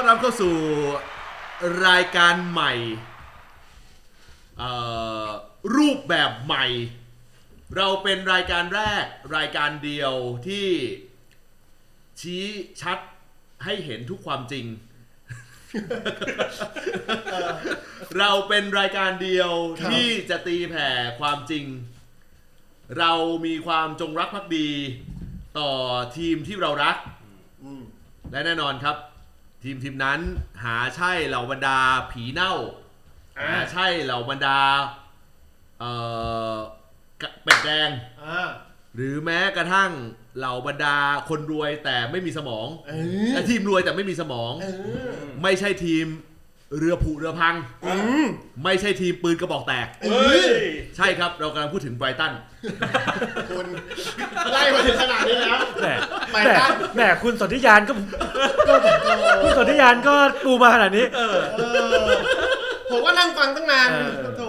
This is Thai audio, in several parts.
ต้อนรับเข้าสู่รายการใหม่ รูปแบบใหม่ เราเป็นรายการแรกรายการเดียวที่ชี้ชัดให้เห็นทุกความจริง เราเป็นรายการเดียวที่จะตีแผ่ความจริง เรามีความจงรักภักดีต่อทีมที่เรารัก และแน่นอนครับ ทีมทีมนั้นหาใช่เหล่าบรรดาผีเน่าหาใช่เหล่าบรรดาเอ่อกะเป็ดแดง อ่าหรือแม้กระทั่งเหล่าบรรดาคนรวยแต่ไม่มีสมองเออเอ่อทีมรวยแต่ไม่มีสมอง เออ ไม่ใช่ทีม เรือผุเรือพังอืมไม่ใช่ทีมปืนกระบอกแตกเอ้ยใช่ครับเรากำลังพูดถึงไบรตัน คุณไล่มาถึงขนาดนี้แล้วแหมไปแหมตั้งแหมคุณสนธิยานก็ก็คุณสนธิยานก็ปูมาขนาดนี้ เออผมก็นั่งฟังตั้งนานเออ โถ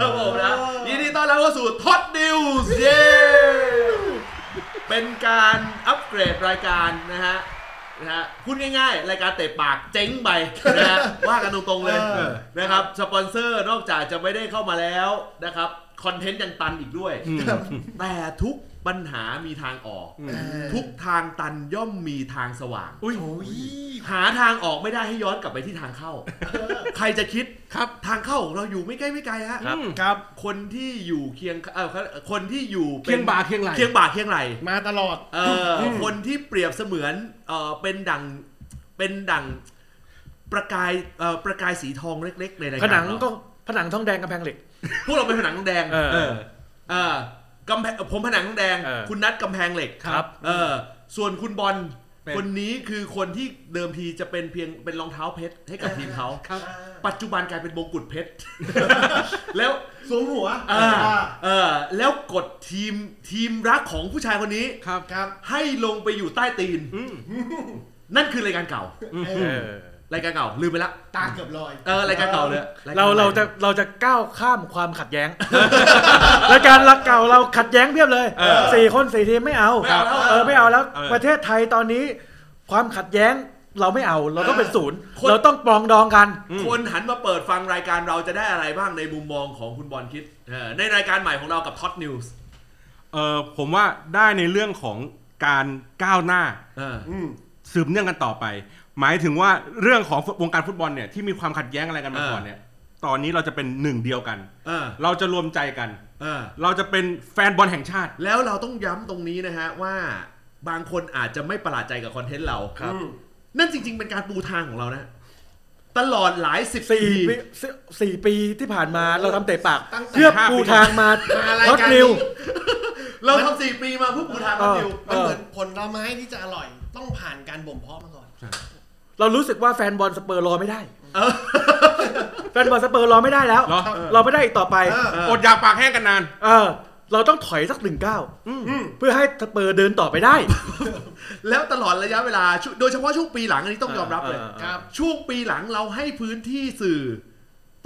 ครับผมนะยินดีต้อนรับเข้าสู่ท็อตนิวส์เย้เป็นการอัปเกรดรายการนะฮะ นะฮะพูดง่ายๆ รายการเตะปากเจ๊งไปนะฮะว่ากันตรงๆเลยนะครับสปอนเซอร์นอกจากจะไม่ได้เข้ามาแล้วนะครับ คอนเทนต์ยังตันอีกด้วย แต่ทุกปัญหามีทางออก ทุกทางตันย่อมมีทางสว่าง อุ้ยโอ้ยหาทางออกไม่ได้ให้ย้อนกลับไปที่ทางเข้า ใครจะคิดครับทางเข้าของเราอยู่ไม่ใกล้ไม่ไกลฮะครับครับคนที่อยู่เคียงเออคนที่อยู่ป็นเคียงบ่าเคียงไหล่เคียงบ่าเคียงไหลมาตลอดเอออคนที่เปรียบเสมือนเออเป็นดังเป็นดังประกายเอ่อประกายสีทองเล็ก ๆ ในรายผการนังเราก็ผนังทองแดงกำแพงเหล็ก พวกเราเป็นผนังทองแดงเออ เออเออกำแพงผมผนังทองแดง เออ คุณนัดกำแพงเหล็กครับ เออส่วนคุณบอลเป็น คนนี้คือคนที่เดิมทีจะเป็นเพียงเป็นรองเท้าเพชรให้กับทีมเขา ครับปัจจุบันกลายเป็นมงกุฎเพชร แล้วสวมหัวเออเออแล้วกดทีมทีมรักของผู้ชายคนนี้ ครับครับให้ลงไปอยู่ใต้ตีน อืมนั่นคือรายการเก่า เอเอออ รายการเก่าลืมไปละตาเกือบลอยเออรายการเก่าเลยยกเราใหม่เราจะเราจะก้าวข้ามความขัดแย้งรายการรักเก่าเราขัดแย้งเพียบเลยสี่คนสี่ทีมไม่เอาไม่เอาแล้วเออไม่เอาแล้วเออประเทศไทยตอนนี้ ความขัดแย้งเราไม่เอาเราต้องเป็นศูนย์คนเราต้องปรองดองกัน คนหันมาเปิดฟังรายการเราจะได้อะไรบ้างในมุมมองของคุณบอลคิดเออในรายการใหม่ของเรากับ TOT News เออผมว่าได้ในเรื่องของการก้าวหน้าเอออืมสืบเนื่องกันต่อไป หมายถึงว่าเรื่องของวงการฟุตบอลเนี่ยที่มีความขัดแย้งอะไรกันมาก่อนเนี่ย ตอนนี้เราจะเป็นหนึ่งเดียวกัน เออเราจะรวมใจกัน เออ เราจะเป็นแฟนบอลแห่งชาติ แล้วเราต้องย้ำตรงนี้นะฮะว่าบางคนอาจจะไม่ประหลาดใจกับคอนเทนต์เราครับอืมนั่นจริง ๆ เป็นการปูทางของเรานะ ตลอดหลายสิบสี่ปี ปีสี่สี่ปีที่ผ่านมาเราทำเตะปากตั้งแต่ เพื่อห้าปีปูทางมามารายท็อตการนิวนี้เราทำสี่ปีมาเพื่อปูทางท็อตนิวเอมันอเหมือนผลไม้ที่จะอร่อย ต้องผ่านการบ่มเพาะมาก่อน เรารู้สึกว่าแฟนบอลสเปอร์รอไม่ได้เออแฟนบอลสเปอร์รอไม่ได้แล้ว เหรอเราไม่ได้อีกต่อไปเออเอออดอยากปากแห้งกันนาน เออ เราต้องถอยสักหนึ่งก้าวอืมเพื่อให้สเปอร์เดินต่อไปได้ แล้วตลอดระยะเวลาช่วงโดยเฉพาะช่วงปีหลังอันนี้ต้องยอมรับเลยเออเออครับช่วงปีหลังเราให้พื้นที่สื่อ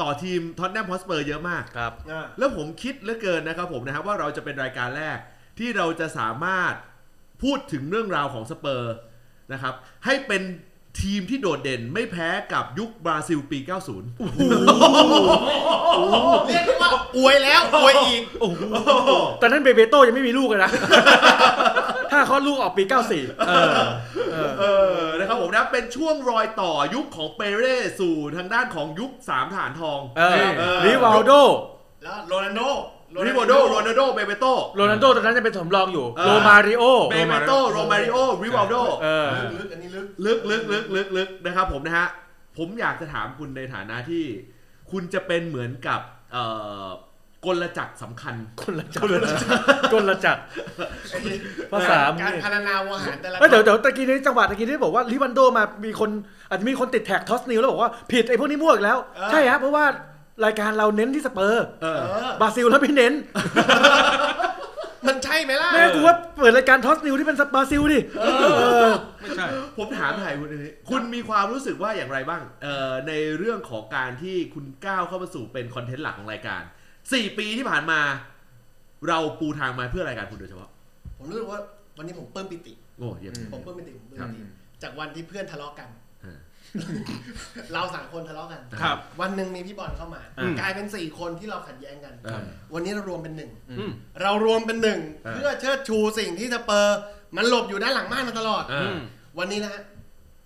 ต่อทีมท็อตแนมฮอตสเปอร์เยอะมาก ครับ อ่าแล้วผมคิดเหลือเกินนะครับผมนะครับว่าเราจะเป็นรายการแรกที่เราจะสามารถพูดถึงเรื่องราวของสเปอร์นะครับให้เป็น ทีมที่โดดเด่นไม่แพ้กับยุคบราซิลปี 90 เรียกได้ว่าอวยแล้วอวยอีก ตอนนั้นเบเบโต้ยังไม่มีลูกเลยนะ ถ้าเขาลูกออกปี 94 เออ เออนะครับผมนะเป็นช่วงรอยต่อยุคของเปเล่สู่ทางด้านของยุคสามฐานทอง เออเออริวัลโด แล้วโรนัลโด ริวัลโดโรนัลโดเบเบโตโรนัลโดตอนนั้นจะเป็นสำรองอยู่เออโรมาริโอ เบเบโตโรมาริโอริวัลโดเออลึกๆอันนี้ลึกลึกลึกลึกลึกลึกนะครับผมนะฮะ ผมอยากจะถามคุณในฐานะที่ คุณจะเป็นเหมือนกับเอ่อกลจักรสำคัญคนละจักรคนละจักรภาษามึงการนี่พรรณนาวหารแต่ละเอ้ยเดี๋ยวเดี๋ยวตะกี้นี้จังหวะตะกี้นี้บอกว่าลิวันโดมามีคนอาจจะมีคนติดแท็กทอสนิวแล้วบอกว่าผิดไอ้พวกนี้มั่วอีกแล้ว ใช่ครับเพราะว่า รายการเราเน้นที่สเปอร์เออเออ บราซิลแล้วไม่เน้นมันใช่ไหมล่ะ แม่กูว่าเปิดรายการทอสนิวที่เป็นบราซิลดิเออ ไม่ใช่ ผมถามถ่ายคุณอันนี้คุณมีความรู้สึกว่าอย่างไรบ้างเอ่อในเรื่องของการที่คุณก้าวเข้ามาสู่เป็นคอนเทนต์หลักของรายการ 4 ปีที่ผ่านมา เราปูทางมาเพื่อรายการคุณโดยเฉพาะผมรู้สึกว่าวันนี้ผมเพิ่มปิติ โอ้เยี่ยมอืมผมเพิ่มปิติผมเพิ่มครับปิติจากวันที่เพื่อนทะเลาะกันอ่า เราสามคนทะเลาะกันครับวันหนึ่งมีพี่บอลเข้ามาอืมกลายเป็นสี่คนที่เราขัดแย้งกันเออวันนี้เรารวมเป็นหนึ่งอืมเรารวมเป็นหนึ่งเออเพื่อเชิดชูสิ่งที่สเปอร์มันหลบอยู่ด้านหลังม่านมาตลอดเออวันนี้นะฮะ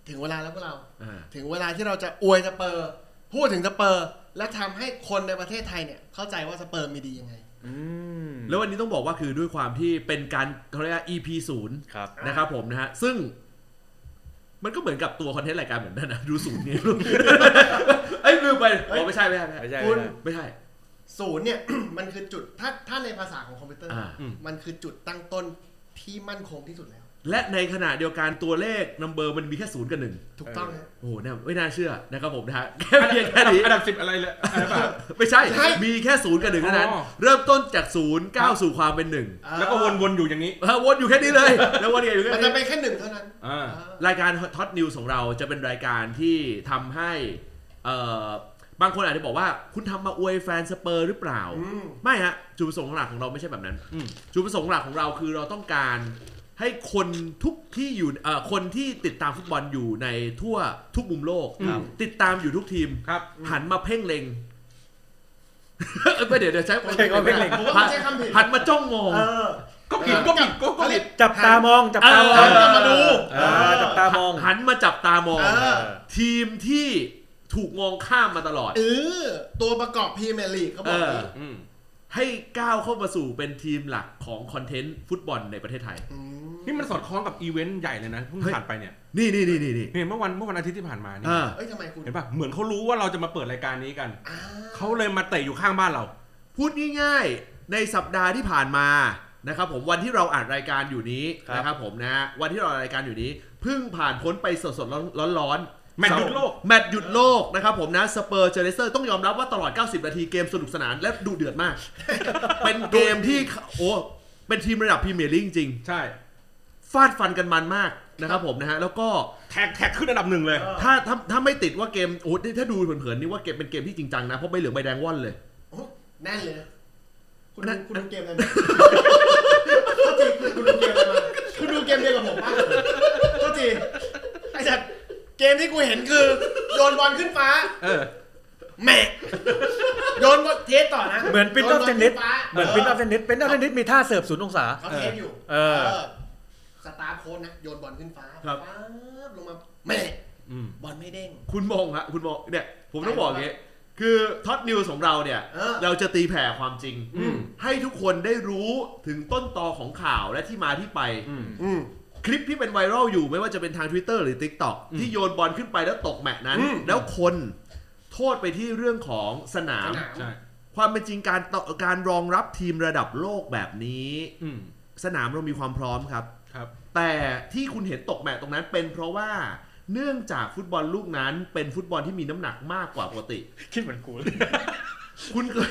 ถึงเวลาแล้วพวกเราเออถึงเวลาที่เราจะอวยสเปอร์พูดถึงสเปอร์ และทำให้คนในประเทศไทยเนี่ย เข้าใจว่าสเปอร์มีดียังไงอืมแล้ววันนี้ต้องบอกว่าคือด้วยความที่เป็นการเขาเรียกว่า EP ศูนย์ครับนะครับผมนะฮะซึ่ง มันก็เหมือนกับตัวคอนเทนต์รายการเหมือนกันนะดูศูนย์นี่เอ้ยลืมไปอ๋อไม่ใช่ไม่ใช่ไม่ไม่ใช่ใช่คุณ ไม่ใช่ ศูนย์เนี่ย มันคือจุดถ้าถ้าในภาษาของคอมพิวเตอร์ อ่า มันคือจุดตั้งต้นที่มั่นคงที่สุดแล้ว และในขณะเดียวกันตัวเลขนัมเบอร์มันมีแค่ศูนย์กับหนึ่งถูกต้องฮะโอ้โหเนี่ยไม่น่าเชื่อนะครับผมนะฮะแค่เพียงแค่นี้ อันดับสิบอะไรเลยอะไรแบบ ไม่ใช่ ใช่ มีแค่ศูนย์กับหนึ่งเท่านั้น อ๋อ เริ่มต้นจากศูนย์ก้าวสู่ความเป็นหนึ่งแล้วก็วนๆอยู่อย่างนี้เออวนอยู่แค่นี้เลย แล้ววนอยู่แค่มันนี้จะเป็นแค่หนึ่งเท่านั้นอ่ารายการท็อตนิวของเราจะเป็นรายการที่ทำให้เอ่อบางคนอาจจะบอกว่าคุณทำมาอวยแฟนสเปอร์หรือเปล่า อืม ไม่ฮะจุดประสงค์หลักของเราไม่ใช่แบบนั้นอืมจุดประสงค์หลักของเราคือเราต้องการ ให้คนทุกที่อยู่เอ่อคนที่ติดตามฟุตบอลอยู่ในทั่วทุกมุมโลก ครับ ติดตามอยู่ทุกทีม ครับ หันมาเพ่งเล็งเอ้ยไม่เดี๋ยวเดี๋ยวใช้ใช่ก็เพ่งเล็ง ผมว่าไม่ใช่คำผิดหันมาจ้องมอง เออ ก็ผิดก็ผิดก็ก็ผิด จับตามองจับตามองเออหันมาดู เออจับตามอง หันมาจับตามอง เออ ทีมที่ถูกมองข้ามมาตลอด เออตัวประกอบพรีเมียร์ลีกเขาบอกเออนี้ อืม ให้ก้าวเข้ามาสู่เป็นทีมหลักของคอนเทนต์ฟุตบอลในประเทศไทยมนี่มันสอดคล้องกับอีเวนต์ใหญ่เลยนะเพิ่งเฮ้ยผ่านไปเนี่ยนี่นี่นี่นี่นี่เนี่ยเมื่อวันเมื่อวันอาทิตย์ที่ผ่านมานี่อ่าเอ้ยทำไมคุณเห็นป่ะเหมือนเขารู้ว่าเราจะมาเปิดรายการนี้กันอ่าเขาเลยมาเตะอยู่ข้างบ้านเรา พูดง่ายๆ ในสัปดาห์ที่ผ่านมานะครับผมวันที่เราอ่านรายการอยู่นี้ครับ นะครับผมนะฮะวันที่เราอ่านรายการอยู่นี้เพิ่งผ่านพ้นไปสดๆร้อนๆ แมตช์หยุดโลก แมตช์หยุดโลกนะครับผมนะสเปอร์เจอเลสเตอร์ต้องยอมรับว่าตลอด 90 นาทีเกมสนุกสนานและดูเดือดมาก เป็นเกมที่โอ้เป็นทีมระดับพรีเมียร์ลีกจริงใช่ๆฟาดฟันกันมันมากนะครับผมนะฮะแล้วก็แท็กแท็กขึ้นอันดับหนึ่งเลย ถ้าถ้าถ้าไม่ติดว่าเกมโอ้ถ้าดูเผินๆนี่ว่าเกมเป็นเกมที่จริงจังนะเพราะใบเหลืองใบแดงว่อนเลยโอ้แน่นเลยนะคุณนั่นคุณดูนคุณดูเกมอะไรมาก็จริงคุณดูเกมอะไรมาคุณดูเกมเดียวกับผมป่ะก็จริงไอ้สัตว์ เกมที่กูเห็นคือ โยนบอลขึ้นฟ้าเออ แหม่โยนบอลเทสต่อนะเหมือนปิ้นออฟเทนนิสโยบลขึ้ฟ้าเหมือนปิ้นออฟเทนนิสปิ้นออฟเทนนิสมีท่าเสิร์ฟศูนย์องศา เขาเทสอยู่เออ สตาร์โค้ดนะโยนบอลขึ้นฟ้าครับ ฟ้าบลงมาแหม่อืมบอลไม่เด้ง คุณมองฮะคุณมองเนี่ย ผมต้องบอกอย่างงี้คือท็อตนิวส์ของเราเนี่ย เออ เราจะตีแผ่ความจริง อืม ให้ทุกคนได้รู้ถึงต้นตอของข่าวและที่มาที่ไป อืม อืม คลิปที่เป็นไวรัลอยู่ไม่ว่าจะเป็นทาง Twitter หรือ TikTok อืมที่โยนบอลขึ้นไปแล้วตกแมตช์นั้นอืมแล้วคนโทษไปที่เรื่องของสนาม สนาม ใช่ ความเป็นจริงการต่อการรองรับทีมระดับโลกแบบนี้ อืมสนามเรามีความพร้อมครับ ครับ แต่ที่คุณเห็นตกแมตช์ตรงนั้นเป็นเพราะว่าเนื่องจากฟุตบอลลูกนั้น เป็นฟุตบอลที่มีน้ำหนักมากกว่าปกติ คิดเหมือนกูเลยคุณเคย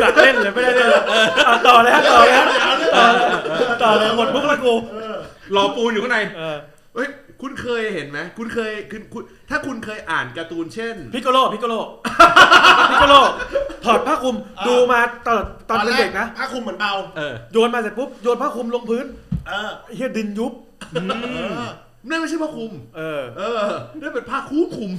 กัดเล่นเลยไม่ได้เล่นเลยเอาต่อเลยฮะต่อเลยฮะต่อต่อเลยหมดมุกแล้วกู รอปูนอยู่ข้างในเออเฮ้ยคุณเคยเห็นไหมคุณเคยคุณคุณถ้าคุณเคยอ่านการ์ตูนเช่น พิกโกโลพิกโกโลพิกโกโลถอดผ้าคลุมดูมาตอนตอนเป็นเด็กนะ ผ้าคลุมเหมือนเบา เออ โยนมาเสร็จปุ๊บ โยนผ้าคลุมลงพื้นเออ ไอ้เฮียดินยุบ เออ นั่นไม่ใช่ผ้าคลุม เออ เออนั่นเป็นผ้าคุ้มคุม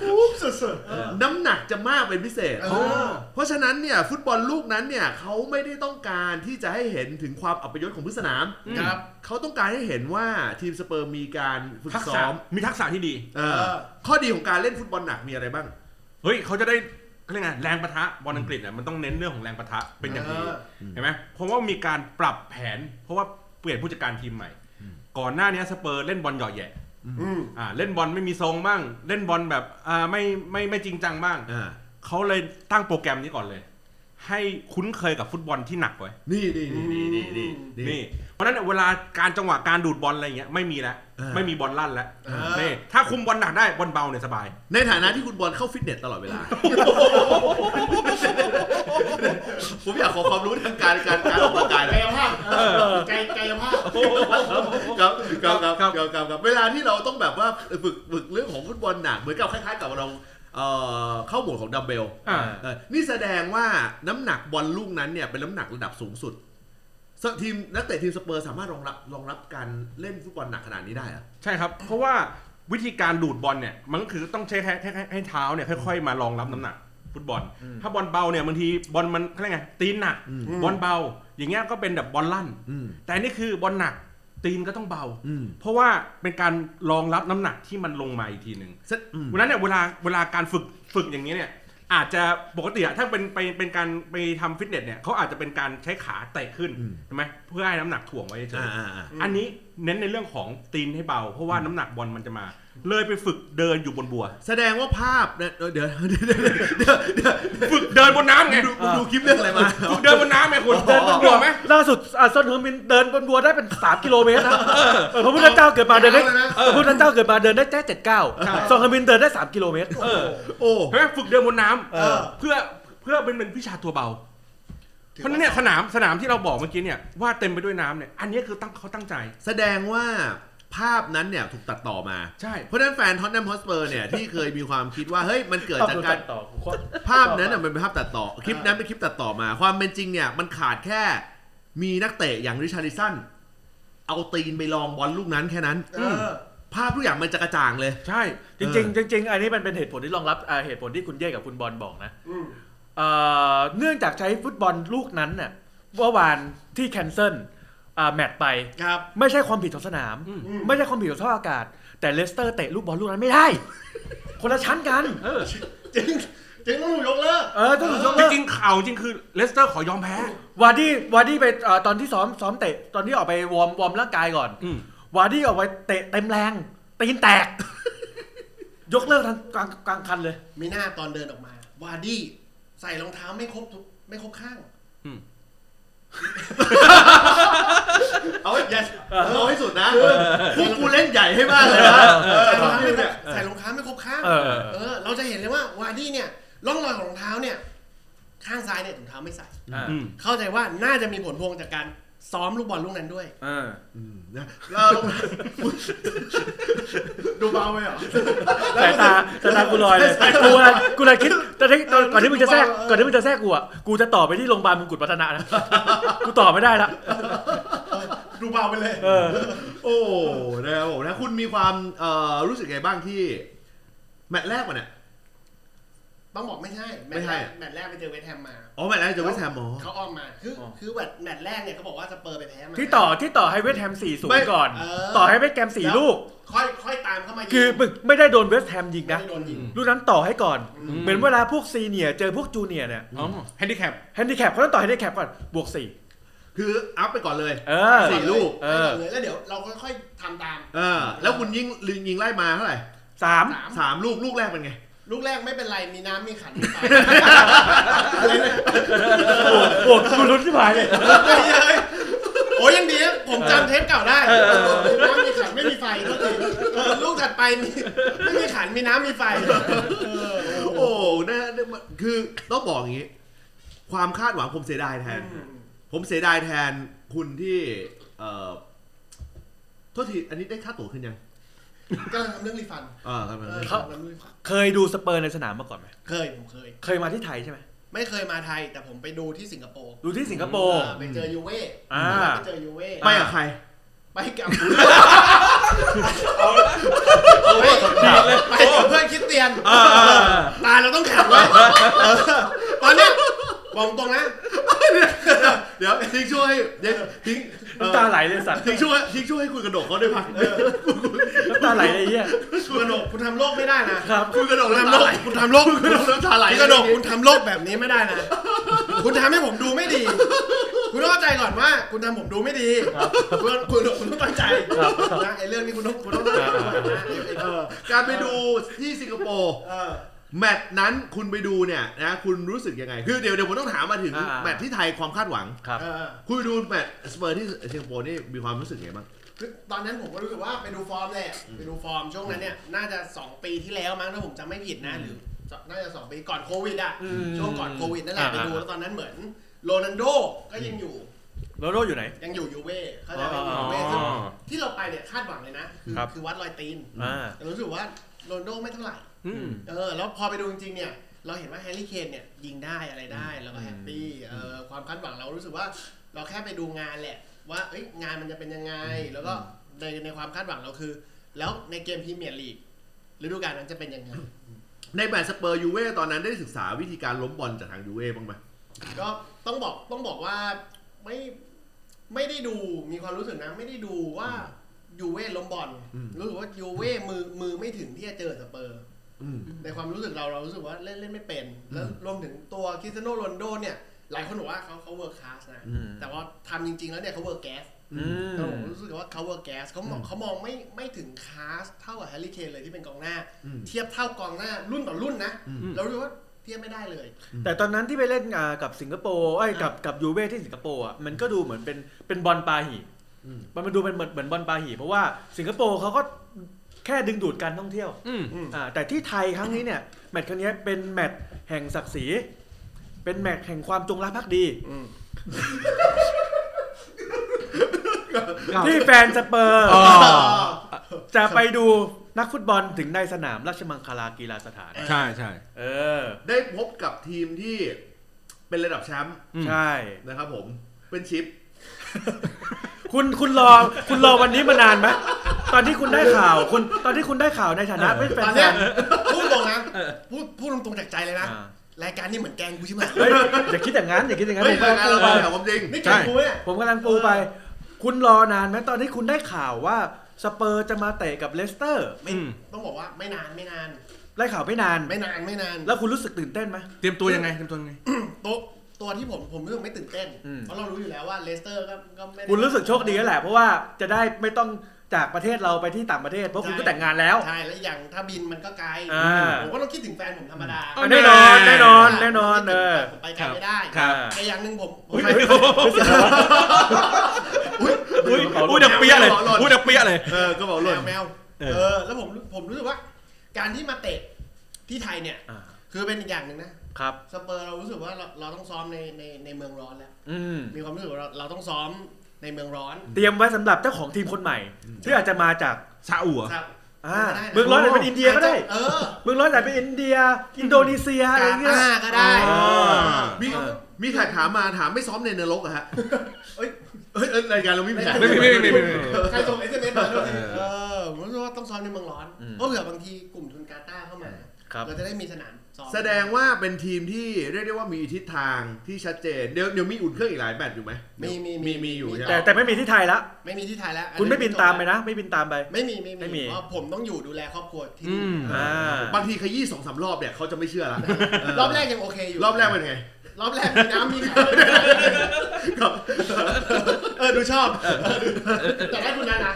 คุ้มสุดๆเออน้ำหนักจะมากเป็นพิเศษ เออ เพราะฉะนั้นเนี่ยฟุตบอลลูกนั้นเนี่ยเขาไม่ได้ต้องการที่จะให้เห็นถึงความอัปยศของพื้นสนาม ครับ เขาต้องการให้เห็นว่าทีมสเปอร์มีการฝึกทักซ้ษะอมมีทักษะที่ดี เออเออ ข้อดีของการเล่นฟุตบอลหนักมีอะไรบ้าง เฮ้ยเขาจะได้เขาเรียกไงแรงปะทะบอลอังกฤษเนี่ยมันต้องเน้นเรื่องของแรงปะทะเป็นอย่างดีเออ เห็นไหมเพราะว่ามีการปรับแผน เพราะว่าเปลี่ยนผู้จัดการทีมใหม่ ก่อนหน้านี้สเปอร์เล่นบอลหย่อแหย่อืมอ่าเล่นบอลไม่มีทรงบ้าง เล่นบอลแบบอ่าไม่ไม่ไม่จริงจังบ้างอ่าเขาเลยตั้งโปรแกรมนี้ก่อนเลย ให้คุ้นเคยกับฟุตบอลที่หนักไว้ นี่นี่นี่นี่นี่นี่นี่เพ ราะฉะนั้นเวลาการจังหวะการดูดบอลอะไรเงี้ยไม่มีแล้วเออไม่มีบอลลั่นแล้วเออ นี่ถ้าคุมบอลหนักได้บอลเบาเนี่ยสบาย ในฐานะที่คุณบอลเข้าฟิตเนสตลอดเวลา ผมอยากขอความรู้ทางการการการออกกำลังกายหน่กาอยยภาพกายกายภาพครับครับครับครับครับครับครับเวลาที่เราต้องแบบว่าฝึกฝึกเรื่องของฟุตบอลหนักเหมือนกับคล้ายๆกับเราเอ่อเข้าโหมดของดัมเบลอ่า เออนี่แสดงว่าน้ำหนักบอลลูกนั้นเนี่ยเป็นน้ำหนักระดับสูงสุดส ทีมนักเตะทีมสเปอร์สามารถรองรับรองรับการเล่นฟุตบอลหนักขนาดนี้ได้เหรอะใช่ครับ เพราะว่าวิธีการดูดบอลเนี่ยมันก็คือต้องใช้ให้ให้ให้ให้เท้าเนี่ยค่อยๆมารองรับน้ำหนักฟุตบอล ถ้าบอลเบาเนี่ยบางทีบอลมันเขาเรียกไงตีนหนักบอลเบา อย่างเงี้ยก็เป็นแบบบอลลั่น อืม แต่อันนี่คือบอลหนักตีนก็ต้องเบา อืม เพราะว่าเป็นการรองรับน้ำหนักที่มันลงมาอีกทีหนึ่งเซ็ตอืม วันนั้นเนี่ยเวลาเวลาการฝึกฝึกอย่างนี้เนี่ย อาจจะปกติอะถ้าเป็นไปเป็นการไปทำฟิตเนสเนี่ยเขาอาจจะเป็นการใช้ขาเตะขึ้นอืม ใช่ไหมเพื่อให้น้ำหนักถ่วงไว้เฉยอ่าอ่าอ่าๆอันนี้เน้นในเรื่องของตีนให้เบา เพราะว่าน้ำหนักบอลมันจะมา เลยไปฝึกเดินอยู่บนบัว แสดงว่าภาพเนี่ยเดี๋ยวเดี๋ยวเดี๋ยวเดี๋ยวเดี๋ยวเดี๋ยวฝึกเดินบนน้ำไงดูดูคลิปเรื่องอะไรมาฝึกเดินบนน้ำไงคุณเดินบนบัวเห็นไหมล่าสุดอะซอนเฮอร์มินเดินบนบัวได้เป็น 3 กิโลเมตรนะเออพระพุทธเจ้าเกิดมาเดินได้เอาเลยนะพระพุทธเจ้าเกิดมาเดินได้แค่เจ็ดก้าวใช่ซอนเฮอร์มินเดินได้ 3 กิโลเมตรเออโอ้เห็นไหมฝึกเดินบนน้ำเออเพื่อเพื่อเป็นเป็นวิชาตัวเบาเพราะฉะนั้นเนี่ยสนามสนามที่เราบอกเมื่อกี้เนี่ยว่าเต็มไปด้วยน้ำเนี่ยอันนี้คือตั้งเขาตั้งใจ แสดงว่า ภาพนั้นเนี่ยถูกตัดต่อมา ใช่ เพราะฉะนั้นแฟนท็อตแนมฮอตสเปอร์เนี่ยที่เคยมีความคิดว่า เฮ้ย มันเกิดจากการต่อภาพนั้นน่ะมันเป็นภาพตัดต่อ คลิปนั้นเป็นคลิปตัดต่อมา ความเป็นจริงเนี่ยมันขาดแค่มีนักเตะอย่างริชาร์ลิซอนเอาตีนไปลองบอลลูกนั้นแค่นั้นเออภาพทุกอย่างมันจะกระจ่างเลย ใช่ จริงๆจริงๆอันนี้มันเป็นเหตุผลที่รองรับอ่าเหตุผลที่คุณเย่กับคุณบอลบอกนะอืมเอ่อเนื่องจากใช้ฟุตบอลลูกนั้นน่ะเมื่อวานที่ cancel อ่า แมตช์ไป ครับ ไม่ใช่ความผิดของสนามอืมไม่ใช่ความผิดของสภาพอากาศ แต่เลสเตอร์เตะลูกบอลลูกนั้นไม่ได้ คนละชั้นกันเออจริงจริงต้องถูกยกเลิกเออต้องถูกยกเลิกจริงๆข่าวจริงคือเลสเตอร์ขอยอมแพ้ วาร์ดี้วาร์ดี้ไปเอ่อตอนที่ซ้อมซ้อมเตะตอนที่ออกไปวอร์มวอร์มร่างกายก่อนอืม วาร์ดี้ออกไปเตะเต็มแรงตีนแตก ยกเลิกทั้งกลางกลางคันเลย มีหน้าตอนเดินออกมา วาร์ดี้ใส่รองเท้าไม่ครบทุกไม่ครบข้างอืม เอาให้เอาให้สุดนะพวกกูเล่นใหญ่ให้มากเลยนะใส่รองเท้าไม่ครบใส่รองเท้าไม่ครบข้างเออ เออ เราจะเห็นเลยว่าวาร์ดี้เนี่ยร่องรอยของรองเท้าเนี่ย ข้างซ้ายเนี่ยถุงเท้าไม่ใส่ อ่าอืมเข้าใจว่าน่าจะมีผลพวงจากการ ซ้อมลูกบอลลูกนั้นด้วยเออนะเราดูเบาไปเหรอ สายตาสายตากูลอยเลยกูเลยกูเลยคิดแต่ที่ตอนก่อนที่มึงจะแทรกก่อนที่มึงจะแทรกกูอะกูจะต่อไปที่โรงพยาบาลมงกุฎวัฒนะนะกูต่อไม่ได้ละ ดูเบาไปเลย เออ โอ้นะครับผมนะคุณมีความเอ่อรู้สึกไงบ้างที่ แมตช์แรกวะเนี่ย ต้องบอกไม่ใช่แมไม่ตช์ใช่แรกแมตช์แรกไปเจอเวสต์แฮมมาอ๋อแมตช์แรกเจะไม่แซมหมอเขาอ้อมมาคือคือแบบแมตช์แรกเนี่ยเขาบอกว่าสเปอร์ไปแพ้มาที่ต่อที่ต่อให้เวสต์แฮมสี่ศูนไม่ย์ก่อนเออต่อให้เวสต์แฮมสี่ลูก ค่อยค่อยตามเข้ามายิงคือมึงไม่ได้โดนเวสต์แฮมยิงไม่นะได้โดนยิงลูกนั้นต่อให้ก่อนอืมเหมือนเวลาพวก senior เจอพวก junior เนี่ยอ๋อ handicap handicap เขาต้องต่อแฮนดิแคปก่อนบวกสี่คือ up ไปก่อนเลยเออสี่ลูกเออไปก่อนเลยแล้วเดี๋ยวเราค่อยๆทำตามเออแล้วคุณยิงยิงไล่มาเท่าไหร่สามสามสามลูกลูกแรกเป็นไง ลูกแรกไม่เป็นไร มีน้ำมีขันมีไฟโอ้โหกูรุนที่ผายเลย โอ้ยยังดีนะผมจำเทปเก่าได้มีน้ำมีขันไม่มีไฟก็ทีเออลูกถัดไปมีไม่มีขันมีน้ำมีไฟเออโอ้โหโอ้นะคือต้องบอกอย่างนี้ ความคาดหวังผมเสียดายแทน ผมเสียดายแทนคุณที่ เอ่อโทษที อันนี้ได้ค่าตั๋วขึ้นยัง กำลังทำเรื่อง refund อ่าครับเออครับกำลังทำเรื่อง refund เคยดูสเปอร์ในสนามมาก่อนไหมเคยผมเคย เคยมาที่ไทยใช่ไหมไม่เคยมาไทย แต่ผมไปดูที่สิงคโปร์ดูที่สิงคโปร์เออไปเจอยูเว่อ่า ไปเจอยูเว่ไปกับใคร ไปกับไปไปกับเพื่อนคริดเตียนตายเราต้องแข่งไว้เออตอนเนี้ย บอกตรงนะ เดี๋ยวทิ้งช่วยเดี๋ยวทิ้งเอ่อน้ำตาไหลเลยสัตว์ทิ้งช่วยทิ้งช่วยให้คุณกระโดดเขาได้พักน้ำตาไหลเลยไอ้เหี้ย คุณกระดกคุณทำโลกไม่ได้นะครับ คุณกระโดดคุณน้ำทำโลตากไหลคุณทำโลกคุณกระโดดน้ำตาไหลคุณกระดกคุณทำโลกแบบนี้ไม่ได้นะ คุณทำให้ผมดูไม่ดี คุณต้องเข้าใจก่อนว่า คุณทำผมดูไม่ดีคุณคุณคุณต้องตั้งใจนะไอ้เรื่องนี้คุณต้องคุณต้องตั้งใจก่อนนะไอ้ไอ้เออการไปดูที่สิงคโปร์ เออ แมตช์นั้นคุณไปดูเนี่ยนะคุณรู้สึกยังไง คือเดี๋ยวเดี๋ยวผมต้องถามมาถึงอ่า แมตช์ที่ไทยความคาดหวัง ครับ เออคุณไปดูแมตช์สเปอร์ที่สิงคโปร์นี่มีความรู้สึกไงบ้าง คือตอนนั้นผมก็รู้สึกว่าไปดูฟอร์มแหละไปดูฟอร์มช่วงนั้นเนี่ย น่าจะ 2 ปีที่แล้วมั้งถ้าผมจำไม่ผิดนะหรือน่าจะ 2 ปีก่อนโควิดอะอืมช่วงก่อนโควิดนั่นแหละอ่า ไปดูแล้วตอนนั้นเหมือนโรนัลโดก็ยังอยู่ โรโรอยู่ไหน ยังอยู่ยูเว่เข้าใจไหมอ๋อยูเว่ซึ่งที่เราไปเนี่ยคาดหวังเลยนะ คือครับ คือวัดรอยตีนอ่า แต่รู้สึกว่าโรนัลโดไม่เท่าไหร่ อืม เออแล้วพอไปดูจริงๆเนี่ย เราเห็นว่าแฮร์รี่เคนเนี่ยยิงได้อะไรได้แล้วก็แฮปปี้เออความคาดหวังเรารู้สึกว่าเราแค่ไปดูงานแหละ ว่าเอ้ยงานมันจะเป็นยังไง แล้วก็ในในความคาดหวังเราคือ แล้วในเกมพรีเมียร์ลีกฤดูกาลนั้นจะเป็นยังไง ในแมตช์สเปอร์ยูเว่ตอนนั้นได้ศึกษาวิธีการล้มบอลจากทางยูเว่บ้างไหมก็ต้องบอกต้องบอกว่าไม่ไม่ได้ดูมีความรู้สึกนะ ไม่ได้ดูว่ายูเว่ล้มบอลรู้สึกว่ายูเว่มือมือไม่ถึงที่จะเจอสเปอร์อืม ในความรู้สึกเราเรารู้สึกว่าเล่นเล่นไม่เป็น แล้วรวมถึงตัวคริสเตียโนโรนัลโดเนี่ย หลายคนบอกว่าเขาเขา world class นะอืมแต่ว่าทำจริง ๆ แล้วเนี่ยเขาเวิร์คแก๊สอืมแต่ผมรู้สึกว่าเขาเวิร์คแก๊สเขามองเขามองไม่ไม่ถึงคลาสเท่ากับแฮร์รี่เคนเลยที่เป็นกองหน้าอืมเทียบเท่ากองหน้ารุ่นต่อรุ่นนะอืมเรารู้สึกว่าเทียบไม่ได้เลย แต่ตอนนั้นที่ไปเล่นอ่ากับสิงคโปร์ไอ้ยกับกับยูเว่ที่สิงคโปร์อะมันก็ดูเหมือนเป็นเป็นบอลปาหี่อืมมันมาดูเป็นเหมือนเหมือนบอลปาหี่เพราะว่าสิงคโปร์เขาก็แค่ดึงดูดการท่องเที่ยวอืมอ่าแต่ที่ไทยครั้งนี้เนี่ยแมตช์ครั้งนี้เป็นแมตช์แห่งศักดิ์ศรี เป็นแมตช์แห่งความจงรักภักดี อืม ที่แฟนสเปอร์ จะไปดูนักฟุตบอลถึงในสนามราชมังคลากีฬาสถาน ใช่ใช่ เออ ได้พบกับทีมที่เป็นระดับแชมป์อืม ใช่ นะครับผม เป็นชิป คุณคุณรอคุณรอวันนี้มานานไหม ตอนที่คุณได้ข่าวคุณตอนที่คุณได้ข่าวในฐานะเป็นแฟตอนนเนี้ยพูดตรงนะพูดพูดตรงๆจากใจเลยนะอ่ารายการนี้เหมือนแกล้งกูใช่ไหมเฮ้ยอย่าคิดอย่างนั้นอย่าคิดอย่างนั้นเฮ้ยผมรายการเรากำลังถามความจริง นี่แกล้งกูเนี่ยผมกำลังปูไป คุณรอนานไหมตอนที่คุณได้ข่าวว่าสเปอร์จะมาเตะกับเลสเตอร์ ไม่อืมต้องบอกว่าไม่นานไม่นาน ได้ข่าวไม่นาน ไม่นานไม่นาน แล้วคุณรู้สึกตื่นเต้นไหม เตรียมตัวยังไงเตรียมตัวยังไง ตัวตัวที่ผมผมรู้สึกไม่ตื่นเต้น อืม เพราะเรารู้อยู่แล้วว่าเลสเตอร์ก็ก็ไม่ได้คุณรู้สึกโชคดีแล้วแหละ เพราะว่าจะได้ไม่ต้อง จากประเทศเราไปที่ต่างประเทศเพราะคุณก็แต่งงานแล้ว ใช่แล้วอย่างถ้าบินมันก็ไกลอ่า ผมก็ต้องคิดถึงแฟนผมธรรมดาเอาแน่นอนแน่นอนแน่นอนเออ ผมไปไกลไม่ได้ครับ แต่อย่างหนึ่งผมผมอุ้ยอุ้ยดักเปี้ยเลยอุ้ยดักเปี้ยเลย เออก็บอกหแมล่นวแมวเออ เออ แล้วผมผมรู้สึกว่า การที่มาเตะที่ไทยเนี่ย อ่า คือเป็นอีกอย่างหนึ่งนะครับ สเปอร์เรารู้สึกว่าเราเราต้องซ้อมในในในเมืองร้อนแล้ว อืม มีความรู้สึกว่าเราเราต้องซ้อม ในเมืองร้อนเตรียมไว้สำหรับเจ้าของทีมคนใหม่ที่อาจจะมาจากซาอุเหรอ ครับ อ่าไได้นะ เมืองร้อนอาจจะเป็นอินเดียก็ได้ เออเมืองร้อนอาจจะเป็นอินเดีย อินโดนีเซียอะไรกาเงี้ย ตาร์ก็ได้อ๋อมีเออ มีแขกถามมาถามไม่ซ้อมในนรกอะฮะเอ้ยเฮ้ยเอ้ยรายการเราไม่มีแขกไม่มีไม่มีไม่มีไม่มี ใครส่ง SMS มาด้วยเออ เออผมรู้สึกว่าต้องซ้อมในเมืองร้อนอืมเพราะเผื่อบางทีกลุ่มทุนกาตาร์เข้ามา ครับ เราจะได้มีสนาม ซ้อมแสดงว่าเป็นทีมที่เรียกได้ว่ามีทิศทางที่ชัดเจน เดี๋ยวเดี๋ยวมีอุ่นเครื่องอีกหลายแมตช์อยู่ไหมมีมีมีมีอยู่ใช่ไหมแต่แต่ไม่มีที่ไทยละไม่มีที่ไทยแล้วคุณไม่บินตามไปนะ ไม่บินตามไป ไม่มีไม่ไม่มี มีเพราะผมต้องอยู่ดูแลครอบครัวที่อืนี่มอ่า บางทีขยี้สองสามรอบเนี่ยเขาจะไม่เชื่อละเรอบแรกยังโอเคอยู่รอบแรกเป็นไง รอบแรกมีน้ำมีข้าวเออดูชอบแต่ได้คุณนะนะ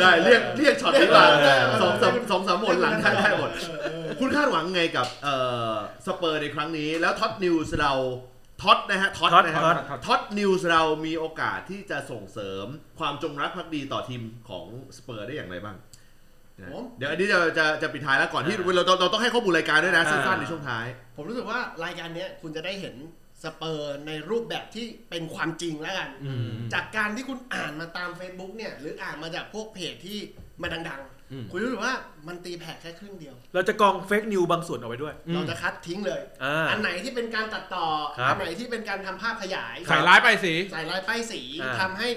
ได้เรียกเรียกช็อตนี้มาเออสองสามสองสามหมดหลังได้ได้หมดเออเออคุณคาดหวังไงกับเอ่อสเปอร์ในครั้งนี้ แล้วท็อตนิวส์เราท็อตนะฮะท็อตท็อตนะฮะท็อตท็อตนิวส์เรามีโอกาสที่จะส่งเสริมความจงรักภักดีต่อทีมของสเปอร์ได้อย่างไรบ้างนะ ผมเดี๋ยวอันนี้จะจะจะปิดท้ายแล้วก่อนที่อ่าเราเราเราต้องให้ข้อมูลรายการด้วยนะอ่าสั้นๆในช่วงท้าย ผมรู้สึกว่ารายการเนี้ยคุณจะได้เห็นสเปอร์ในรูปแบบที่เป็นความจริงแล้วกันอืมจากการที่คุณอ่านมาตาม Facebook เนี่ย หรืออ่านมาจากพวกเพจที่มันดังอืมๆคุณรู้สึกว่ามันตีแผ่แค่ครึ่งเดียว เราจะกรอง fake news บางส่วนเอาไว้ด้วย เราจะคัดทิ้งเลยอ่าอันไหนที่เป็นการตัดต่อครับอัไหนที่เป็นการทำภาพขยาย ใส่ร้ายไปสี ใส่ร้ายป้ายสีอ่าทำให้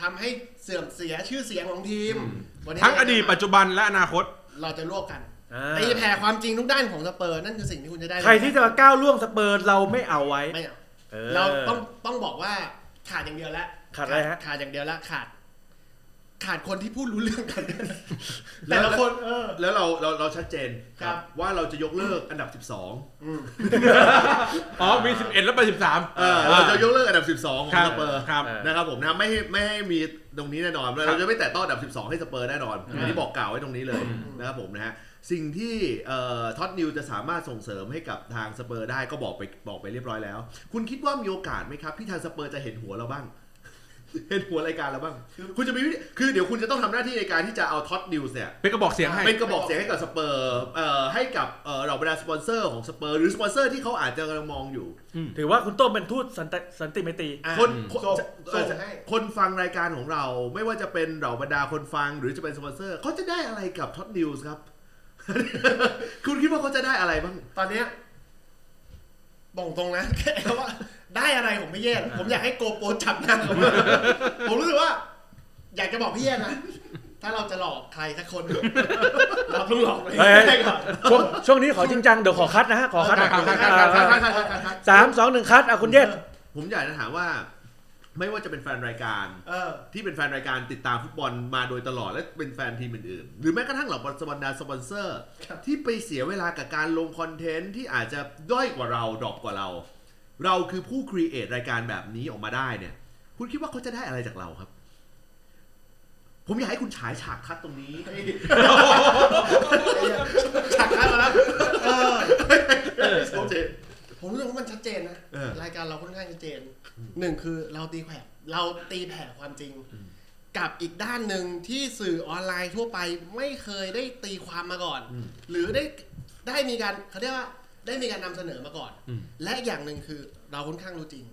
ทำให้เสื่อมเสียชื่อเสียงของทีม วันนี้ทั้งอดีตปัจจุบันและอนาคต เราจะรวบกันอ่า ตีแผ่ความจริงทุกด้านของสเปอร์นั่นคือสิ่งที่คุณจะได้ใครที่จะมาก้าวล่วงสเปอร์เราไม่เอาไว้ไม่เอาออเราต้องต้องบอกว่าขาดอย่างเดียวแล้วขาดอะไรฮะ ขาดอย่างเดียวแล้วขาด ขาดคนที่พูดรู้เรื่องกันแล้แต่วละคนเออ แล้วเราเราเราชัดเจนครับ ว่าเราจะยกเลิกอันดับอืมอ๋อมี 11 แล้วไป 13 12เออเราจะยกเลิกอันดับ 12 ของครับสเปอร์ครับเออนะครับผมนะครับไม่ให้ไม่ให้มีตรงนี้แน่นอนครัเราบจะไม่แตะต้องอันดับ 12 ให้สเปอร์แน่นอนอันนี้บอกกล่าวไว้ตรงนี้เลยอืมนะครับผมนะฮะสิ่งที่เอ่อท็อตนิวส์จะสามารถส่งเสริมให้กับทางสเปอร์ได้ก็บอกไปบอกไปเรียบร้อยแล้ว คุณคิดว่ามีโอกาสไหมครับที่ทางสเปอร์จะเห็นหัวเราบ้าง เห็นหัวรายการเราบ้าง คุณจะมีวิธีคือเดี๋ยวคุณจะต้องทำหน้าที่ในการที่จะเอาท็อตนิวส์เนี่ย เป็นกระบอกเสียงให้ เป็นกระบอกเสียงให้กับสเปอร์เอ่อให้กับเอ่อเราบรรดาสปอนเซอร์ของสเปอร์หรือสปอนเซอร์ที่เขาอาจจะกำลังมองอยู่ถือว่าคุณโต้มเป็นทูตสันติสันติไมตรีอะคนอืมคนส่งจะส่งจะให้ คนฟังรายการของเรา ไม่ว่าจะเป็นเหล่าบรรดาคนฟังหรือจะเป็นสปอนเซอร์เขาจะได้อะไรกับท็อตนิวส์ครับ คุณคิดว่าเขาจะได้อะไรบ้าง ตอนเนี้ยบอกตรงนะ แค่ว่า ได้อะไรผมไม่แย่หรอกผมอยากให้ GoPro จับหน้าผมผมรู้สึกว่า อยากจะบอกพี่แย่นะ ถ้าเราจะหลอกใครสักคน เราต้องหลอกตัวเองเฮ้ยให้ก่อนช่วงช่วงนี้ขอจริงจังเดี๋ยวขอ cut นะฮะขอ cut ครับครับอ่าครับอ่าครับครับครับครับสามสองหนึ่ง cut อะคุณเยศผมอยากจะถามว่า ไม่ว่าจะเป็นแฟนรายการ เออ ที่เป็นแฟนรายการติดตามฟุตบอลมาโดยตลอดและเป็นแฟนทีมอื่นๆ หรือแม้กระทั่งเหล่าบรรดาสปอนเซอร์ครับที่ไปเสียเวลากับการลง content ที่อาจจะด้อยกว่าเรา drop กว่าเรา เราคือผู้ create รายการแบบนี้ออกมาได้เนี่ย คุณคิดว่าเขาจะได้อะไรจากเราครับ ผมอยากให้คุณฉายฉาก cut ตรงนี้ ฉากนั้นมาแล้วเออชัดเจนผมรู้สึกว่ามันชัดเจนนะ เออ รายการเราค่อนข้างชัดเจนหนึ่งคือเราตีแผ่เราตีแผ่ความจริง กับอีกด้านหนึ่งที่สื่อออนไลน์ทั่วไปไม่เคยได้ตีความมาก่อนอืมหรือได้ได้มีการเขาเรียกว่า ได้มีการนำเสนอมาก่อนอืมและอย่างหนึ่งคือเราค่อนข้างรู้จริง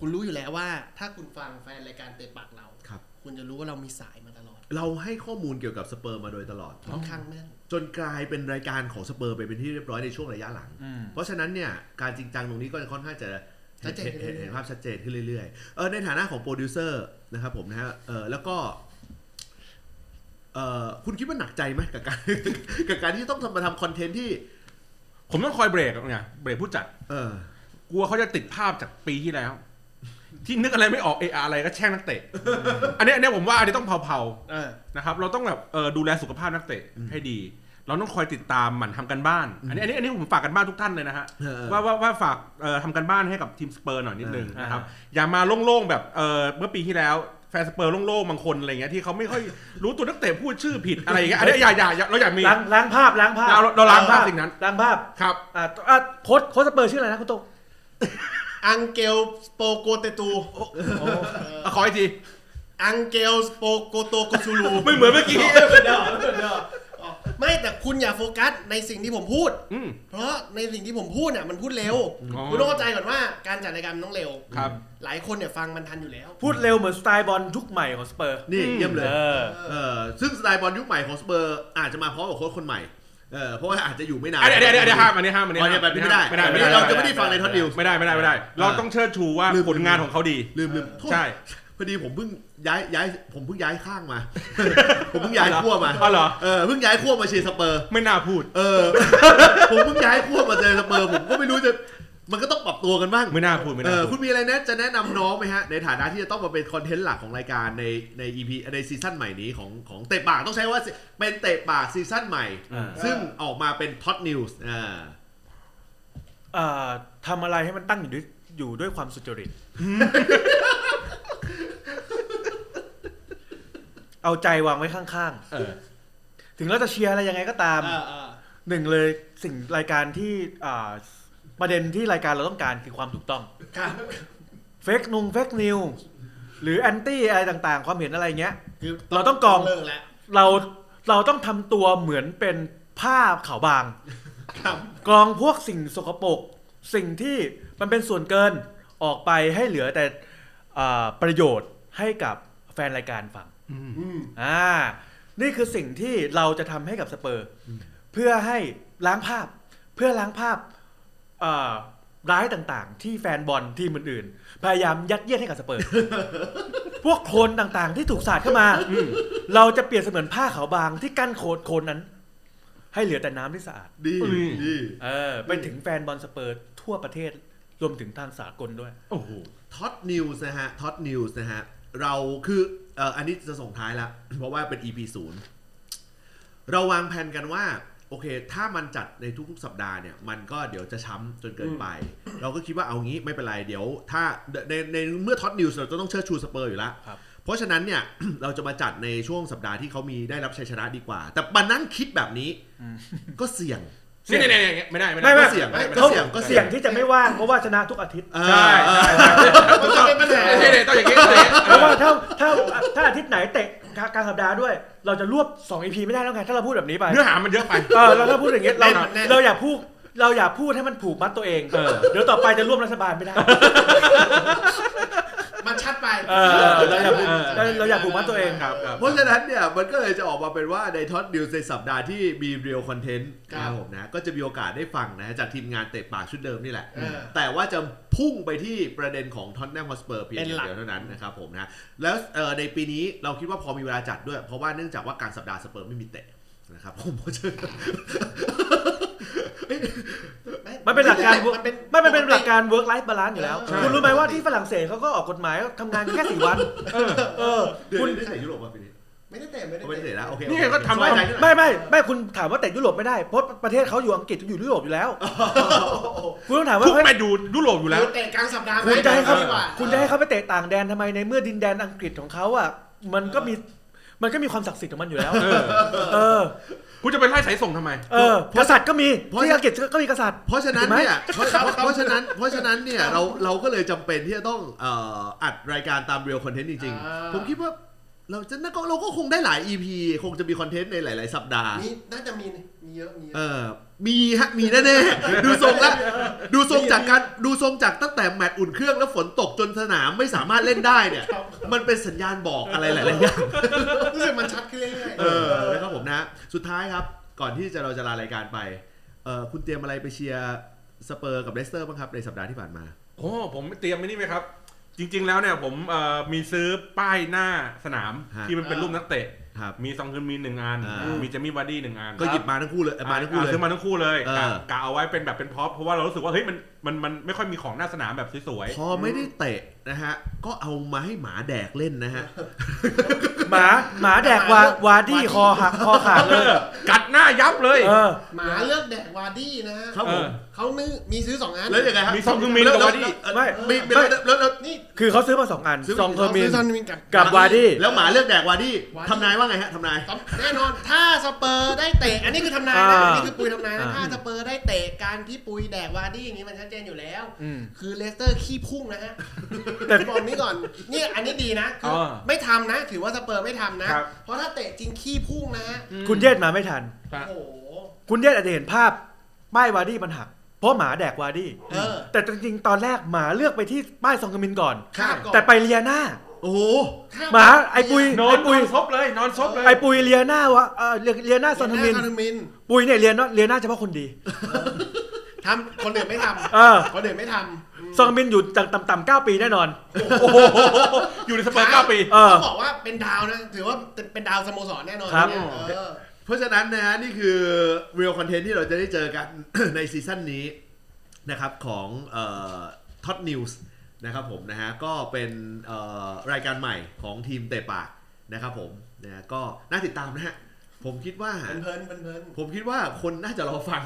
คุณรู้อยู่แล้วว่า ถ้าคุณฟังแฟนรายการเตะปากเราครับคุณจะรู้ว่าเรามีสายมาตลอด เราให้ข้อมูลเกี่ยวกับสเปอร์มาโดยตลอดค่อนข้างแม่นจนกลายเป็นรายการของสเปอร์ไปเป็นที่เรียบร้อยในช่วงระยะหลัง เพราะฉะนั้นเนี่ยการจริงจังตรงนี้ก็จะค่อนข้างจะชัดเจนเห็นเห็นเห็นภาพชัดเจนขึ้นเรื่อยๆเออในฐานะของโปรดิวเซอร์นะครับผมนะฮะเออแล้วก็เออคุณคิดว่าหนักใจไหมกับการกับการที่ต้องทำมาทำ content ที่ ผมต้องคอยเบรกไงเบรกผู้จัด เออ กลัวเขาจะติดภาพจากปีที่แล้ว ที่นึกอะไรไม่ออกเออะไรก็แช่งนักเตะ อันเนี้ยอันเนี้ยผมว่าอันนี้ต้องเผาเออ ๆนะครับ เราต้องแบบเออดูแลสุขภาพนักเตะให้ดี เราต้องคอยติดตามหมั่นทำการบ้าน อันนี้อันนี้อันนี้ผมฝากการบ้านทุกท่านเลยนะฮะเออว่าว่าว่าฝากเอ่อทำการบ้านให้กับทีมสเปอร์หน่อยนิดนึงเออ นะครับ อย่ามาโล่งๆแบบเออเมื่อปีที่แล้ว แฟนสเปอร์โล่งๆบางคนอะไรเงี้ยที่เขาไม่ค่อยรู้ตัวนักเตะพูดชื่อผิดอะไรอย่างเงี้ยอันนี้อย่าอย่าอย่าเราอย่ามีล้างล้างภาพล้างภาพเราเราล้างภาพสิ่งนั้นล้างภาพครับอ่าอ่าโค้ชโค้ชสเปอร์ชื่ออะไรนะคุณโตอังเกลสโปโกเตตูอะขออีกทีอังเกลสโปโกโตโกซูลูไม่เหมือนเมื่อกี้ ไม่แต่คุณอย่าโฟกัสในสิ่งที่ผมพูด อืม เพราะในสิ่งที่ผมพูดเนี่ยมันพูดเร็ว อ๋อ คุณต้องเข้าใจก่อนว่าการจัดรายการมันต้องเร็ว ครับ หลายคนเนี่ยฟังมันทันอยู่แล้ว พูดเร็วเหมือนสไตล์บอลยุคใหม่ของสเปอร์นี่เยี่ยมเลยเออ เออซึ่งสไตล์บอลยุคใหม่ของสเปอร์อาจจะมาพร้อมกับโค้ชคนใหม่เออเพราะว่าอาจจะอยู่ไม่นานอันนี้อันนี้อันนี้ห้ามอันนี้ห้ามอันนี้อ๋อเนี่ยแบบนี้ไม่ได้ไม่ได้อันไม่นี้ได้เราจะไม่ได้ฟังในท็อตนิวส์ ไม่ได้ไม่ได้ไม่ได้ เราต้องเชิดชูว่าลืม ผลงานของเขาดี ลืมลืมโทษใช่พ อดีผมเพิ่งย้ายย้าย ผมเพิ่งย้ายข้างมา ผมเพิ่งย้ายขั้วมาอ๋อเหรอ เออเพิ่งย้ายขั้วมาเชียร์สเปอร์ ไม่น่าพูด เออ ผมเพิ่งย้ายขั้วมาเจอสเปอร์ ผมก็ไม่รู้จะ มันก็ต้องปรับตัวกันบ้าง ไม่น่าพูดไม่เอน่าพูคุณมีอะไรแนะจะแนะนำน้องไหมฮะ ในฐานะที่จะต้องมาเป็นคอนเทนต์หลักของรายการในใน EP ในซีซั่นใหม่นี้ของของเตะปากต้องใช้ว่าเป็นเตะปากซีซั่นใหม่ อ่า ซึ่งออกมาเป็น TOT News อ่าอ่าทำอะไรให้มันตั้งอยู่ด้วยอยู่ด้วยความสุจริต เอาใจวางไว้ข้างเออๆถึงเราจะเชียร์อะไรยังไงก็ตาม อ่าอ่าหนึ่งเลยสิ่งรายการที่อ่าประเด็นที่รายการเราต้องการคือความถูกต้องครับ เฟกนุงเฟกนิวหรือแอนตี้อะไรต่างๆ ความเห็นอะไรเงี้ย คือเราต้องกรอง เลิกแล้ว เราเราต้องทำตัวเหมือนเป็นผ้าขาวบาง ครับ กรองพวกสิ่งสกปรกสิ่งที่มันเป็นส่วนเกินออกไปให้เหลือแต่อ่าประโยชน์ให้กับแฟนรายการฟัง อืมอ่า นี่คือสิ่งที่เราจะทำให้กับสเปอร์ เพื่อให้ล้างภาพ เพื่อล้างภาพอ่าร้ายต่างๆ ที่แฟนบอลทีมอื่นๆ พยายามยัดเยียดให้กับสเปอร์ พวกโคลนต่างๆ ที่ถูกสาดเข้ามา เราจะเปรียบเสมือนผ้าขาวบางที่กั้นโคลนโคลนนั้น ให้เหลือแต่น้ำที่สะอาด ดีอืมดีเออไปถึงแฟนบอลสเปอร์ทั่วประเทศรวมถึงทางสากลด้วย โอ้โห TOT News นะฮะ TOT News นะฮะ เราคือ เอ่ออันนี้จะส่งท้ายละ เพราะว่าเป็น EP ศูนย์เราวางแผนกันว่าโอเค ถ้ามันจัดในทุกๆ สัปดาห์เนี่ย มันก็เดี๋ยวจะช้ำจนเกินไป เราก็คิดว่าเอางี้ไม่เป็นไร เดี๋ยว ถ้าในในเมื่อ TOT News เราจะต้องเชิดชูสเปอร์อยู่แล้วครับเพราะฉะนั้นเนี่ย เราจะมาจัดในช่วงสัปดาห์ที่เขามีได้รับชัยชนะดีกว่า แต่มานั่งคิดแบบนี้ก็เสี่ยง นี่นี่นี่ไม่ได้ไม่ได้ไม่ไม่ก็เสี่ยงไม่ก็เสี่ยงก็เสี่เสี่ยงที่จะไม่ว่างเพราะว่าชนะทุกอาทิตย์เออใช่เออใช่ใช่มันจะเป็นปัญหาไม่ใช่เนี่ยต้องอย่างนี้ต้องอย่างนี้เพราะว่าถ้าถ้าถ้าอาทิตย์ไหนเตะกลางสัปดาห์ด้วย เราจะรวบ2 EP ไม่ได้แล้วไงถ้าเราพูดแบบนี้ไปเนื้อหามันเยอะไปเออเราถ้าพูดอย่างเงี้ยเราแน่นเราอย่าพูดเราอย่าพูดให้มันผูกมัดตัวเองเออเดี๋ยวต่อไปจะร่วมรัฐบาลไม่ได้มันชัดไป เออเราอยากผูกเราเราอยากผูกมัดตัวเองครับครับ เพราะฉะนั้นเนี่ยมันก็เลยจะออกมาเป็นว่าใน TOT News ในสัปดาห์ที่มี real content ครับนะครับผมนะก็จะมีโอกาสได้ฟังนะจากทีมงานเตะปากชุดเดิมนี่แหละ เออ แต่ว่าจะพุ่งไปที่ประเด็นของท็อตแนมฮอตสเปอร์เพียงเป็นอย่างหลักเดียวเท่านั้นนะครับผมนะแล้วเอ่อในปีนี้เราคิดว่าพอมีเวลาจัดด้วย เพราะว่าเนื่องจากว่าการสัปดาห์สเปอร์ไม่มีเตะนะครับผมเพราะฉะนั้น มันเป็นหลักการมันเป็นไม่มันเป็นหลักการ work life balance อยู่แล้ว ใช่ คุณรู้ไหมว่าที่ฝรั่งเศสเขาก็ออกกฎหมายว่าทำงานกันแค่สี่วัน เออเออ เดี๋ยวคุณนี้ได้เตะยุโรปป่ะปีนี้ไม่ได้เตะไม่ได้เขาไม่ได้เตะนะโอเคนี่ไงก็ทำ สบายใจขึ้นหน่อยไม่ไม่ไม่คุณถามว่าเตะยุโรปไม่ได้ เพราะประเทศเขาอยู่อังกฤษอยู่ยุโรปอยู่แล้ว คุณต้องถามว่าทุกเฮ้ยแมตช์อยู่ยุโรปอยู่แล้วคือเตะกลางสัปดาห์ไหมคุณจะให้เขาดีกว่าคุณจะให้เขาไปเตะต่างแดนทำไมในเมื่อดินแดนอังกฤษของเขาอะมันก็มีมันก็มีความศักดิ์สิทธิ์ของมันอยู่แล้ว เออ เออคุณจะไปไล่สายส่งทำไม เออกษัตริย์ก็มีที่อังกฤษก็มีกษัตริย์ เพราะฉะนั้นถูกไหมเนี่ยเพราะเพราะเพราะฉะนั้นเพราะฉะนั้นเนี่ยเราเราก็เลยจำเป็นที่จะต้องเอ่ออัดรายการตาม real content จริงอ่า ๆ ผมคิดว่า เราจะน่าก็เราก็คงได้หลาย EP คงจะมีคอนเทนต์ในหลาย ๆ สัปดาห์ มีน่าจะมีนี่มีเยอะมีเยอะเออมีฮะมีแน่ๆดูทรงแล้วดูทรงจากการดูทรงจากตั้งแต่แมตช์อุ่นเครื่องแล้วฝนตกจนสนามไม่สามารถเล่นได้เนี่ย มันเป็นสัญญาณบอกอะไรหลายๆอย่าง รู้สึกมันชัดขึ้นเรื่อยๆ เออนะครับผมนะ สุดท้ายครับ ก่อนที่จะเราจะลารายการไปเออคุณเตรียมอะไรไปเชียร์สเปอร์กับเลสเตอร์บ้างครับในสัปดาห์ที่ผ่านมา โอ้ผมเตรียมไว้นี่ไหมครับ จริง ๆ แล้วเนี่ยผมเอ่อมีซื้อป้ายหน้าสนามฮะ ที่มันเป็นรูปนักเตะ ครับ มีซองฮึงมินหนึ่งอัน อ่ามี มีเจมี่วาร์ดี้หนึ่งอันก็หยิบมาทั้งคู่เลยมาทั้งคู่เลยซื้อมาทั้งคู่เลยเออ กะกะเอาไว้เป็นแบบเป็นพ็อปเพราะว่าเรารู้สึกว่าเฮ้ยมันมันมันไม่ค่อยมีของหน้าสนามแบบสวยพอไม่ได้เตะ นะฮะ ก็เอามาให้หมาแดกเล่นนะฮะ หมาหมาแดกวาวาร์ดี้คอหักคอขาดๆเลย กัดหน้ายับเลย เออ หมาเลือกแดกวาร์ดี้นะฮะครับผมเออเขานึมีซื้อสองอันแล้วยังไงฮะมีซองฮึงมินกับวาร์ดี้แล้วไม่ มีมีแล้วแล้วแล้วนี่ คือเขาซื้อมาสองอันซื้อ ซองฮึงมินซื้อซองฮึงมินกับ กับวาร์ดี้แล้วหมาเลือกแดกวาร์ดี้วาร์ดี้ ทำนายว่าไงฮะทำนาย แน่นอนถ้าสเปอร์ได้เตะ อันนี้คือทำนายนะอ่าอันนี้คือปุยทำนายนะอ่าถ้าสเปอร์ได้เตะการที่ปุยแดกวาร์ดี้อย่างนี้มันชัดเจนอยู่แล้ว อืม คือเลสเตอร์ขี้พุ่งนะฮะแต่บอกนี้ก่อนนี่อันนี้ดีนะคือเออไม่ทำนะ ถือว่าสเปอร์ไม่ทำนะ ครับ เพราะถ้าเตะจริงขี้พุ่งนะฮะคุณเยศมาไม่ทันครับโอ้โห คุณเยศอาจจะเห็นภาพป้ายวาร์ดี้มันหัก เพราะหมาแดกวาร์ดี้เออ แต่จริงๆตอนแรกหมาเลือกไปที่ป้ายซองเทอร์มินก่อน ข้ามก่อนแต่ไปเลียหน้าโอ้โห ข้ หมาไอ้ปุยนอนไอ้ปุยนอนซบเลยนอนซบเลยไอ้ปุยเลียหน้าวะเออเลียเลียหน้าซอนเทอร์มินซอนเทอร์มินปุยเนี่ยเลียหน้าเลียหน้าเฉพาะคนดี ทำคนอื่นไม่ทำเออคนอื่นไม่ทำ ซองเทอร์มินอยู่ต่ำๆเก้าปีแน่นอน โอ้โหอยู่ในสเปอร์เก้าปี เออ ต้องบอกว่าเป็นดาวนะ ถือว่าเป็นดาวสโมสรแน่นอนครับ เนี่ยเออ เพราะฉะนั้นนะฮะนี่คือ real content ที่เราจะได้เจอกัน ในซีซั่นนี้นะครับของTOT News นะครับผมนะฮะก็เป็นเอ่อรายการใหม่ของทีมเตะปากนะครับผมนะฮะก็น่าติดตามนะฮะ ผมคิดว่า เพลินๆเพลินผมคิดว่าคนน่าจะรอฟัง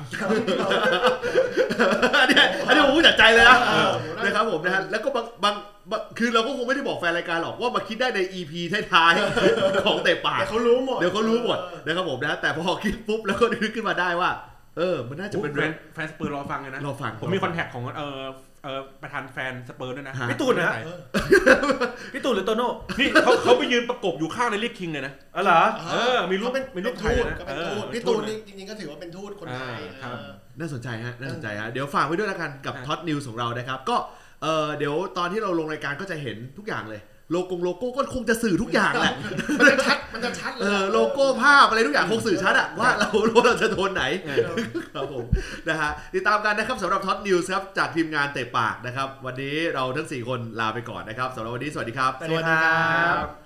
อันเนี้ยอันนี้ผมพูดจากใจเลยนะเออนะครับผมนะฮะแล้วก็บางบางบางคือเราก็คงไม่ได้บอกแฟนรายการหรอกว่ามาคิดได้ใน EP ท้ายๆของเตะปากเดี๋ยวเขารู้หมดเดี๋ยวเขารู้หมดนะครับผมนะแต่พอคิดปุ๊บแล้วก็นึกขึ้นมาได้ว่า เออ มันน่าจะเป็นแฟนแฟนสเปอร์รอฟังเลยนะรอฟังผมมี contact ของเอ่อ เอ่อประธานแฟนสเปอร์ด้วยนะฮะ พี่ตูนนะฮะพี่ตูนหรือโตโน่นี่เขาเขาไปยืนประกบอยู่ข้างเลดลีย์ คิงเลยนะ อ๋อเหรอ เออ มีรูปเขาเป็นมีรูปเป็นถ่ายทูตนะก็เป็นเออทูตเป็นพี่ทูตูนนี่จริงๆก็ถือว่าเป็นทูตคนไทยอ่าครับ เออ น่าสนใจฮะ น่าสนใจฮะ เดี๋ยวฝากไว้ด้วยแล้วกันกับครับ TOT News ของเรานะครับ ก็เออเดี๋ยวตอนที่เราลงรายการก็จะเห็นทุกอย่างเลย โลโก้โลโก้ก็คงจะสื่อทุกอย่างแหละมันจะชัดมันจะชัดเลยเออโลโก้ภาพอะไรทุกอย่างคงสื่อชัดอะว่าเราว่าเราจะโทนไหนครับผมนะฮะติดตามกันนะครับสำหรับ TOTNews ครับจากทีมงานเตะปากนะครับ วันนี้เราทั้ง 4 คนลาไปก่อนนะครับสำหรับวันนี้สวัสดีครับ สวัสดีครับ